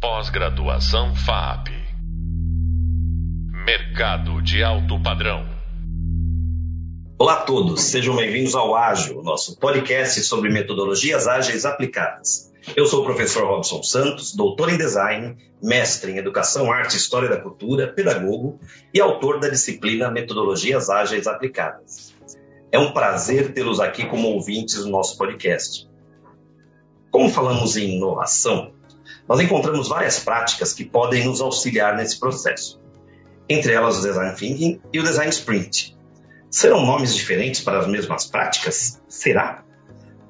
Pós-graduação FAP. Mercado de alto padrão. Olá a todos, sejam bem-vindos ao Ágil, nosso podcast sobre metodologias ágeis aplicadas. Eu sou o professor Robson Santos, doutor em design, mestre em educação, arte e história da cultura, pedagogo e autor da disciplina Metodologias Ágeis Aplicadas. É um prazer tê-los aqui como ouvintes do nosso podcast. Como falamos em inovação, nós encontramos várias práticas que podem nos auxiliar nesse processo. Entre elas o Design Thinking e o Design Sprint. Serão nomes diferentes para as mesmas práticas? Será?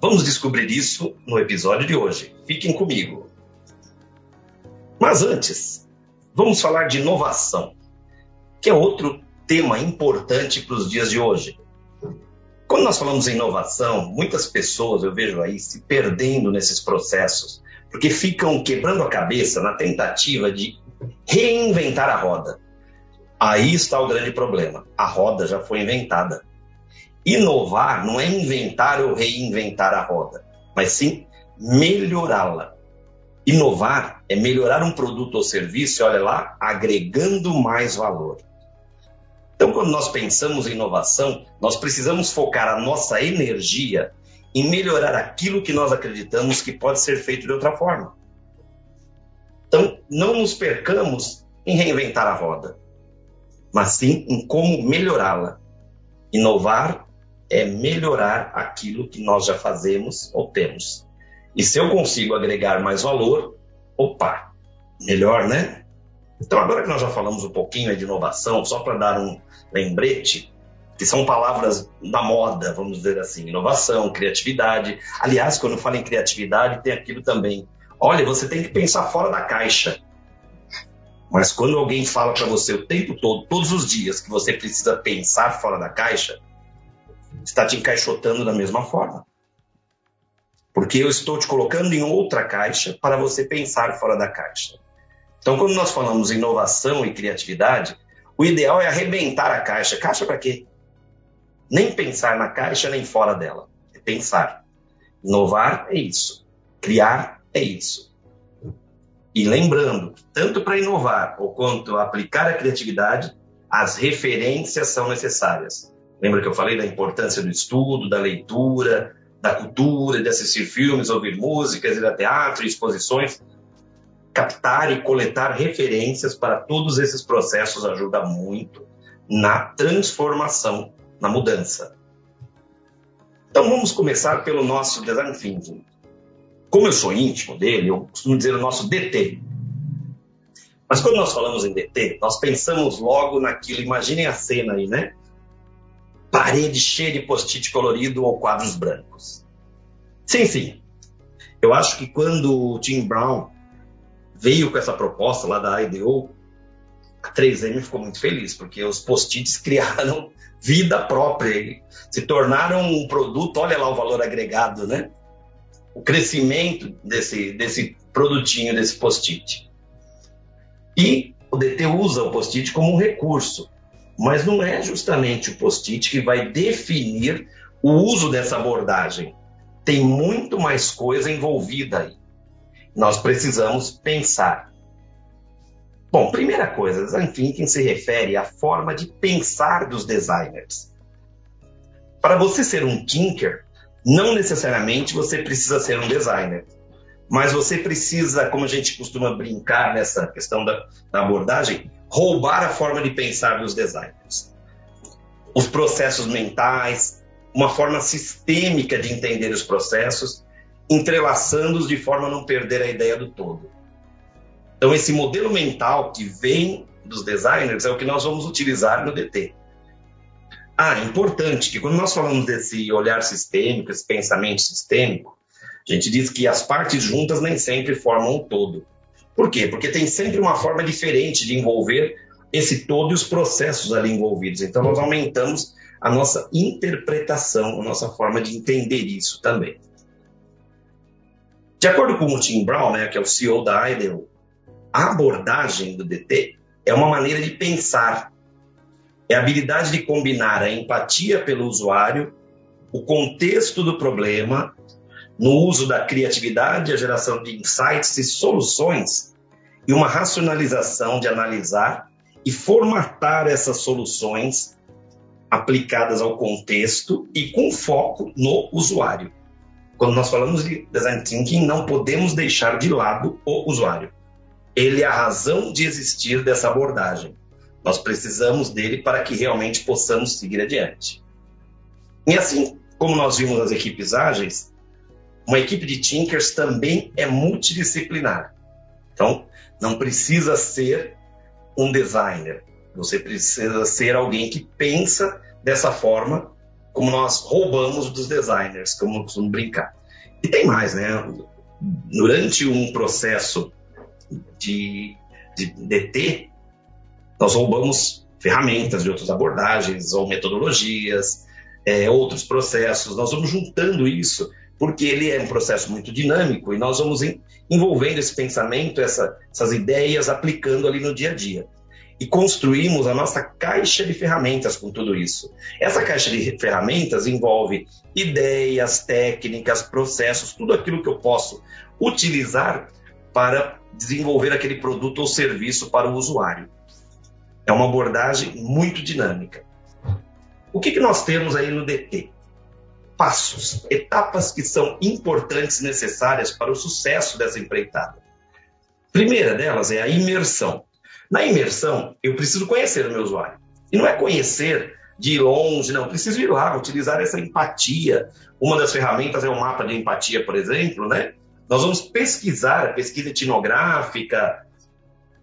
Vamos descobrir isso no episódio de hoje. Fiquem comigo. Mas antes, vamos falar de inovação, que é outro tema importante para os dias de hoje. Quando nós falamos em inovação, muitas pessoas eu vejo aí se perdendo nesses processos, porque ficam quebrando a cabeça na tentativa de reinventar a roda. Aí está o grande problema. A roda já foi inventada. Inovar não é inventar ou reinventar a roda, mas sim melhorá-la. Inovar é melhorar um produto ou serviço, olha lá, agregando mais valor. Então, quando nós pensamos em inovação, nós precisamos focar a nossa energia em melhorar aquilo que nós acreditamos que pode ser feito de outra forma. Então, não nos percamos em reinventar a roda, mas sim em como melhorá-la. Inovar é melhorar aquilo que nós já fazemos ou temos. E se eu consigo agregar mais valor, opa, melhor, né? Então, agora que nós já falamos um pouquinho de inovação, só para dar um lembrete, que são palavras da moda, vamos dizer assim, inovação, criatividade. Aliás, quando falo em criatividade, tem aquilo também. Olha, você tem que pensar fora da caixa. Mas quando alguém fala para você o tempo todo, todos os dias, que você precisa pensar fora da caixa, está te encaixotando da mesma forma. Porque eu estou te colocando em outra caixa para você pensar fora da caixa. Então, quando nós falamos inovação e criatividade, o ideal é arrebentar a caixa. Caixa para quê? Nem pensar na caixa, nem fora dela. É pensar. Inovar é isso. Criar é isso. E lembrando, tanto para inovar ou quanto aplicar a criatividade, as referências são necessárias. Lembra que eu falei da importância do estudo, da leitura, da cultura, de assistir filmes, ouvir músicas, ir a teatro, exposições? captar e coletar referências para todos esses processos ajuda muito na transformação, na mudança. Então vamos começar pelo nosso design thinking. Como eu sou íntimo dele, eu costumo dizer o nosso DT. Mas quando nós falamos em DT, nós pensamos logo naquilo, imaginem a cena aí, né? Parede cheia de post-it colorido ou quadros brancos. Sim, sim. Eu acho que quando o Tim Brown veio com essa proposta lá da IDO, a 3M ficou muito feliz, porque os post-its criaram vida própria, se tornaram um produto, olha lá o valor agregado, né? O crescimento desse, desse produtinho, desse post-it. E o DT usa o post-it como um recurso, mas não é justamente o post-it que vai definir o uso dessa abordagem. Tem muito mais coisa envolvida aí nós precisamos pensar. Bom, primeira coisa, design thinking se refere à forma de pensar dos designers. Para você ser um tinker, não necessariamente você precisa ser um designer, mas você precisa, como a gente costuma brincar nessa questão da, da abordagem, roubar a forma de pensar dos designers. Os processos mentais, uma forma sistêmica de entender os processos entrelaçando-os de forma a não perder a ideia do todo. Então, esse modelo mental que vem dos designers é o que nós vamos utilizar no DT. Ah, importante que quando nós falamos desse olhar sistêmico, esse pensamento sistêmico, a gente diz que as partes juntas nem sempre formam um todo. Por quê? Porque tem sempre uma forma diferente de envolver esse todo e os processos ali envolvidos. Então, nós aumentamos a nossa interpretação, a nossa forma de entender isso também. De acordo com o Tim Brown, né, que é o CEO da IDEO, a abordagem do DT é uma maneira de pensar, é a habilidade de combinar a empatia pelo usuário, o contexto do problema, no uso da criatividade, a geração de insights e soluções e uma racionalização de analisar e formatar essas soluções aplicadas ao contexto e com foco no usuário. Quando nós falamos de design thinking, não podemos deixar de lado o usuário. Ele é a razão de existir dessa abordagem. Nós precisamos dele para que realmente possamos seguir adiante. E assim como nós vimos nas equipes ágeis, uma equipe de Tinkers também é multidisciplinar. Então, não precisa ser um designer. Você precisa ser alguém que pensa dessa forma, como nós roubamos dos designers, como eu costumo brincar. E tem mais, né? Durante um processo de, de DT, nós roubamos ferramentas de outras abordagens ou metodologias, é, outros processos. Nós vamos juntando isso porque ele é um processo muito dinâmico e nós vamos envolvendo esse pensamento, essa, essas ideias, aplicando ali no dia a dia. E construímos a nossa caixa de ferramentas com tudo isso. Essa caixa de ferramentas envolve ideias, técnicas, processos, tudo aquilo que eu posso utilizar para desenvolver aquele produto ou serviço para o usuário. É uma abordagem muito dinâmica. O que, que nós temos aí no DT? passos, etapas que são importantes e necessárias para o sucesso dessa empreitada. Primeira delas é a imersão. Na imersão, eu preciso conhecer o meu usuário. E não é conhecer de longe, não. Preciso ir lá, utilizar essa empatia. Uma das ferramentas é o mapa de empatia, por exemplo, né? Nós vamos pesquisar a pesquisa etnográfica,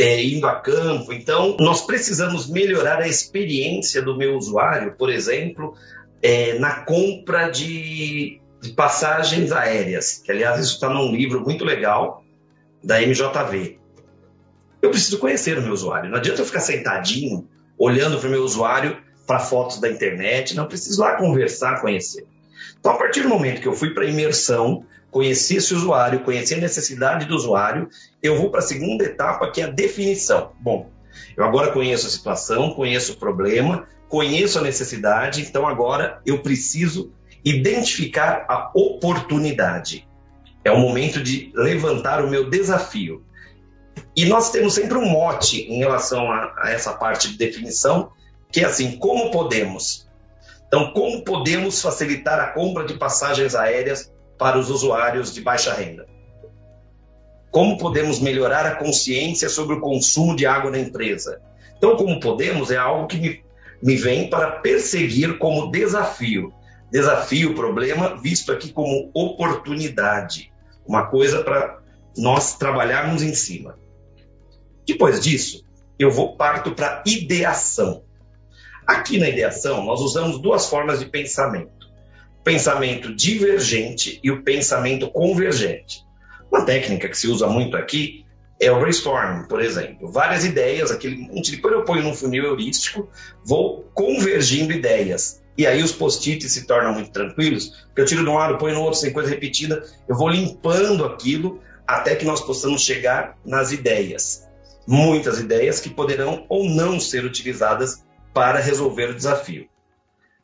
é, indo a campo. Então, nós precisamos melhorar a experiência do meu usuário, por exemplo, é, na compra de, de, passagens aéreas, que aliás isso está num livro muito legal da MJV. Eu preciso conhecer o meu usuário. Não adianta eu ficar sentadinho olhando para o meu usuário para fotos da internet. Não preciso lá conversar, conhecer. Então, a partir do momento que eu fui para a imersão, conheci esse usuário, conheci a necessidade do usuário, eu vou para a segunda etapa, que é a definição. Bom, eu agora conheço a situação, conheço o problema, conheço a necessidade, então agora eu preciso identificar a oportunidade. É o momento de levantar o meu desafio. E nós temos sempre um mote em relação a, a essa parte de definição, que é assim: como podemos? Então, como podemos facilitar a compra de passagens aéreas para os usuários de baixa renda? Como podemos melhorar a consciência sobre o consumo de água na empresa? Então, como podemos é algo que me me vem para perseguir como desafio. Desafio, problema, visto aqui como oportunidade. Uma coisa para nós trabalharmos em cima. Depois disso, eu vou parto para ideação. Aqui na ideação, nós usamos duas formas de pensamento: pensamento divergente e o pensamento convergente. Uma técnica que se usa muito aqui é o brainstorming, por exemplo. Várias ideias, aquele monte de quando eu ponho num funil heurístico, vou convergindo ideias. E aí os post-its se tornam muito tranquilos, porque eu tiro de um lado, ponho no outro, sem coisa repetida, eu vou limpando aquilo até que nós possamos chegar nas ideias. Muitas ideias que poderão ou não ser utilizadas para resolver o desafio.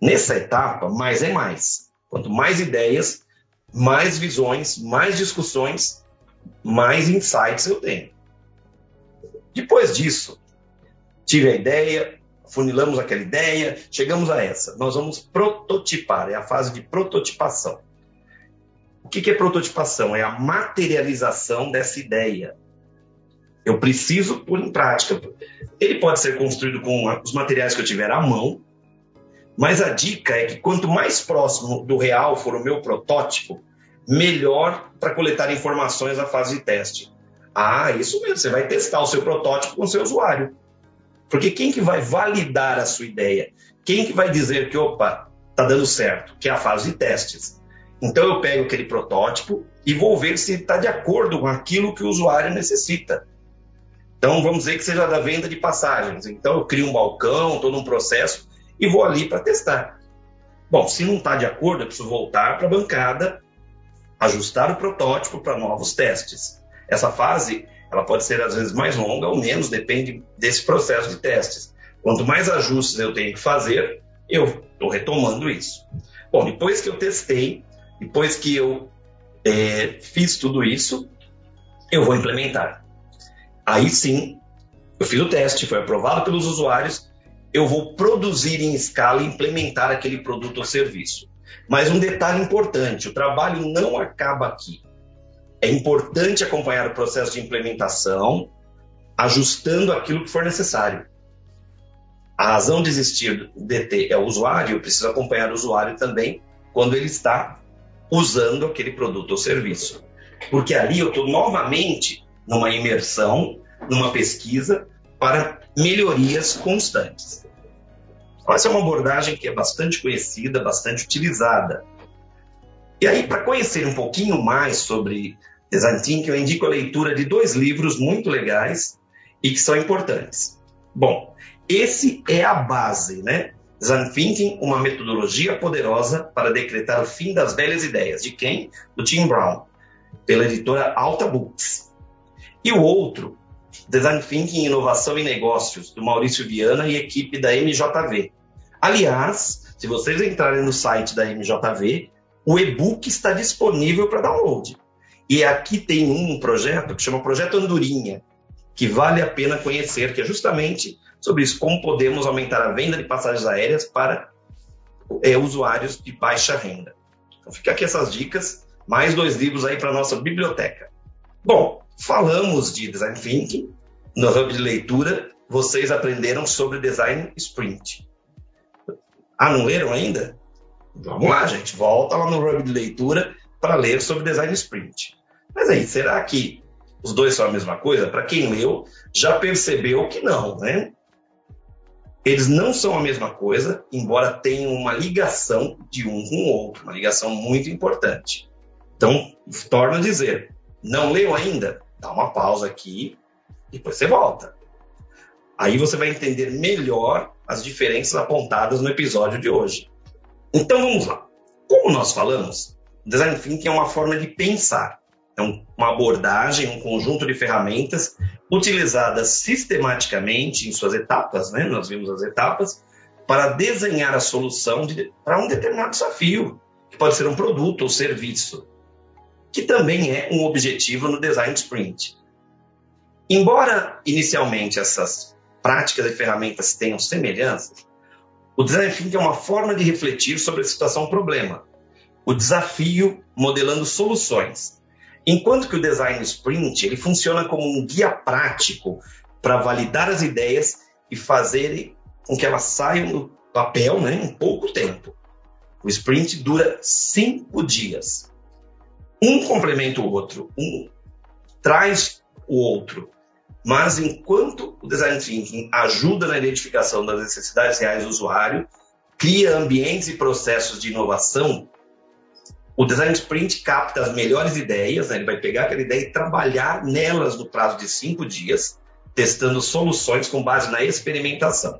Nessa etapa, mais é mais. Quanto mais ideias, mais visões, mais discussões mais insights eu tenho. Depois disso, tive a ideia, funilamos aquela ideia, chegamos a essa. Nós vamos prototipar, é a fase de prototipação. O que é prototipação? É a materialização dessa ideia. Eu preciso pôr em prática. Ele pode ser construído com os materiais que eu tiver à mão, mas a dica é que quanto mais próximo do real for o meu protótipo, melhor para coletar informações na fase de teste. Ah, isso mesmo, você vai testar o seu protótipo com o seu usuário. Porque quem que vai validar a sua ideia? Quem que vai dizer que, opa, tá dando certo? Que é a fase de testes. Então eu pego aquele protótipo e vou ver se está de acordo com aquilo que o usuário necessita. Então vamos dizer que seja da venda de passagens. Então eu crio um balcão, todo um processo e vou ali para testar. Bom, se não está de acordo, eu preciso voltar para a bancada ajustar o protótipo para novos testes. Essa fase ela pode ser às vezes mais longa ou menos, depende desse processo de testes. Quanto mais ajustes eu tenho que fazer, eu estou retomando isso. Bom, depois que eu testei, depois que eu é, fiz tudo isso, eu vou implementar. Aí sim, eu fiz o teste, foi aprovado pelos usuários, eu vou produzir em escala e implementar aquele produto ou serviço. Mas um detalhe importante: o trabalho não acaba aqui. É importante acompanhar o processo de implementação, ajustando aquilo que for necessário. A razão de existir DT é o usuário, eu preciso acompanhar o usuário também quando ele está usando aquele produto ou serviço. Porque ali eu estou novamente numa imersão, numa pesquisa para melhorias constantes. Essa é uma abordagem que é bastante conhecida, bastante utilizada. E aí, para conhecer um pouquinho mais sobre Design Thinking, eu indico a leitura de dois livros muito legais e que são importantes. Bom, esse é a base, né? Design Thinking, uma metodologia poderosa para decretar o fim das velhas ideias. De quem? Do Tim Brown, pela editora Alta Books. E o outro, Design Thinking, Inovação e Negócios, do Maurício Viana e equipe da MJV. Aliás, se vocês entrarem no site da MJV, o e-book está disponível para download. E aqui tem um projeto que chama Projeto Andorinha, que vale a pena conhecer, que é justamente sobre isso, como podemos aumentar a venda de passagens aéreas para é, usuários de baixa renda. Então fica aqui essas dicas, mais dois livros aí para nossa biblioteca. Bom, falamos de design thinking no hub de leitura. Vocês aprenderam sobre design sprint. Ah, não leram ainda? Vamos lá, gente. Volta lá no hub de leitura para ler sobre design sprint. Mas aí, será que os dois são a mesma coisa? Para quem leu, já percebeu que não, né? Eles não são a mesma coisa, embora tenham uma ligação de um com o outro, uma ligação muito importante. Então, torno a dizer, não leu ainda? Dá uma pausa aqui, depois você volta. Aí você vai entender melhor as diferenças apontadas no episódio de hoje. Então vamos lá. Como nós falamos, design thinking é uma forma de pensar. É uma abordagem, um conjunto de ferramentas utilizadas sistematicamente em suas etapas, né? nós vimos as etapas, para desenhar a solução de, para um determinado desafio, que pode ser um produto ou serviço, que também é um objetivo no design sprint. Embora inicialmente essas práticas e ferramentas tenham semelhanças, o design thinking é uma forma de refletir sobre a situação problema, o desafio modelando soluções Enquanto que o design sprint ele funciona como um guia prático para validar as ideias e fazer com que elas saiam do papel né, em pouco tempo. O sprint dura cinco dias. Um complementa o outro, um traz o outro. Mas enquanto o design thinking ajuda na identificação das necessidades reais do usuário, cria ambientes e processos de inovação o design sprint capta as melhores ideias, né? ele vai pegar aquela ideia e trabalhar nelas no prazo de cinco dias, testando soluções com base na experimentação.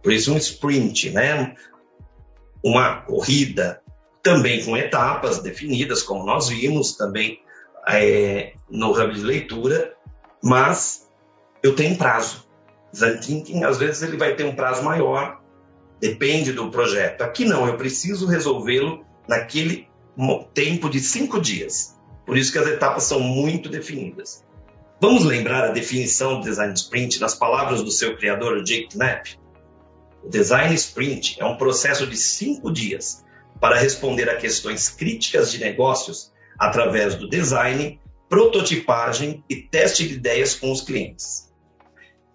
Por isso, um sprint, né? uma corrida, também com etapas definidas, como nós vimos também é, no hub de leitura, mas eu tenho prazo. Design thinking, às vezes, ele vai ter um prazo maior, depende do projeto. Aqui não, eu preciso resolvê-lo naquele tempo de cinco dias. Por isso que as etapas são muito definidas. Vamos lembrar a definição do design sprint nas palavras do seu criador, Jake Knapp? O design sprint é um processo de cinco dias para responder a questões críticas de negócios através do design, prototipagem e teste de ideias com os clientes.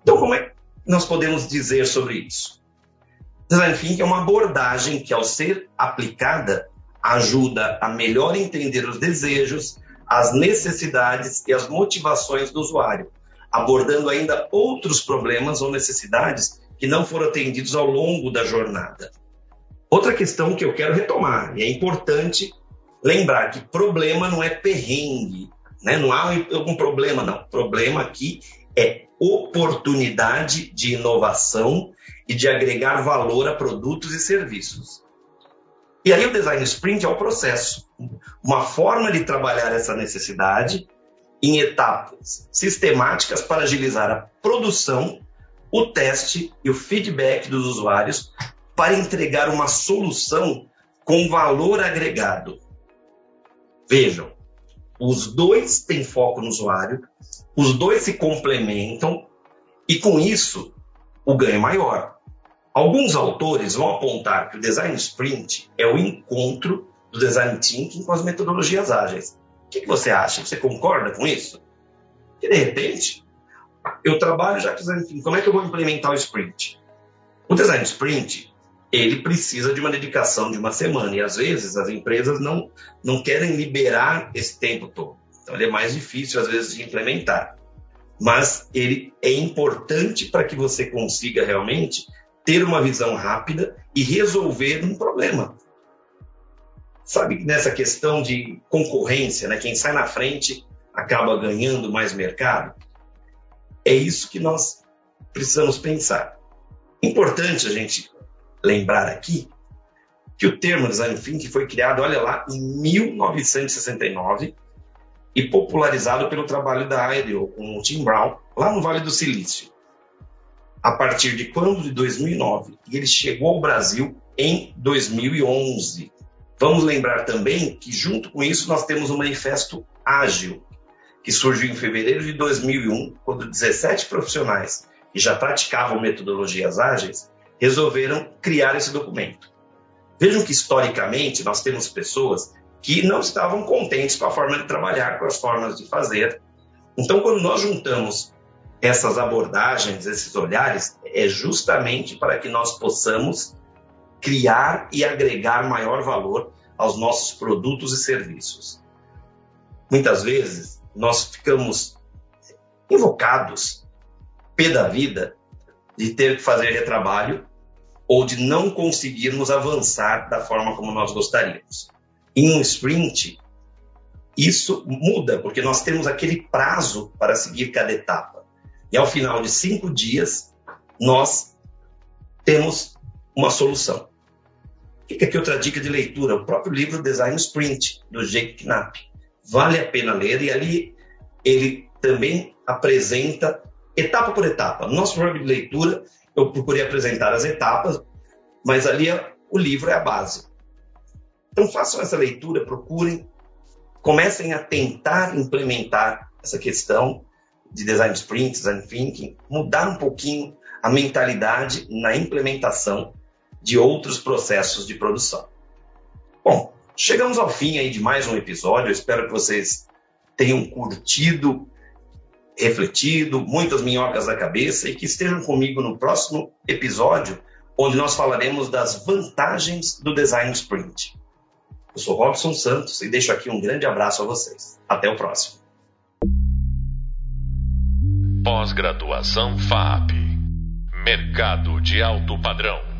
Então, como é que nós podemos dizer sobre isso? Design thinking é uma abordagem que, ao ser aplicada, ajuda a melhor entender os desejos, as necessidades e as motivações do usuário, abordando ainda outros problemas ou necessidades que não foram atendidos ao longo da jornada. Outra questão que eu quero retomar, e é importante lembrar que problema não é perrengue, né? não há algum problema, não. Problema aqui é oportunidade de inovação e de agregar valor a produtos e serviços. E aí o design sprint é o processo, uma forma de trabalhar essa necessidade em etapas sistemáticas para agilizar a produção, o teste e o feedback dos usuários para entregar uma solução com valor agregado. Vejam, os dois têm foco no usuário, Os dois se complementam e com isso o ganho é maior. Alguns autores vão apontar que o design sprint é o encontro do design thinking com as metodologias ágeis. O que, você acha? Você concorda com isso? Que de repente eu trabalho já com design thinking, como é que eu vou implementar o sprint? O design sprint ele precisa de uma dedicação de uma semana e às vezes as empresas não, não querem liberar esse tempo todo. Então ele é mais difícil às vezes de implementar. Mas ele é importante para que você consiga realmente ter uma visão rápida e resolver um problema. Sabe nessa questão de concorrência, né? Quem sai na frente acaba ganhando mais mercado. É isso que nós precisamos pensar. Importante a gente lembrar aqui que o termo design thinking foi criado, olha lá, em 1969 e popularizado pelo trabalho da IDEO com o Tim Brown, lá no Vale do Silício. A partir de quando? De 2009. E ele chegou ao Brasil em 2011. Vamos lembrar também que, junto com isso, nós temos o Manifesto Ágil, que surgiu em fevereiro de 2001, quando 17 profissionais que já praticavam metodologias ágeis resolveram criar esse documento. Vejam que, historicamente, nós temos pessoas que não estavam contentes com a forma de trabalhar, com as formas de fazer. Então, quando nós juntamos essas abordagens, esses olhares, é justamente para que nós possamos criar e agregar maior valor aos nossos produtos e serviços. Muitas vezes nós ficamos invocados, pé da vida, de ter que fazer retrabalho ou de não conseguirmos avançar da forma como nós gostaríamos. Em um sprint, isso muda, porque nós temos aquele prazo para seguir cada etapa. E ao final de cinco dias, nós temos uma solução. Fica aqui outra dica de leitura, o próprio livro Design Sprint, do Jake Knapp. Vale a pena ler e ali ele também apresenta etapa por etapa. No nosso programa de leitura, eu procurei apresentar as etapas, mas ali o livro é a base. Então façam essa leitura, procurem, comecem a tentar implementar essa questão de design sprint, design thinking, mudar um pouquinho a mentalidade na implementação de outros processos de produção. Bom, chegamos ao fim aí de mais um episódio. Eu espero que vocês tenham curtido, refletido, muitas minhocas na cabeça e que estejam comigo no próximo episódio, onde nós falaremos das vantagens do design sprint. Eu sou Robson Santos e deixo aqui um grande abraço a vocês. Até o próximo. Pós-graduação FAP Mercado de alto padrão.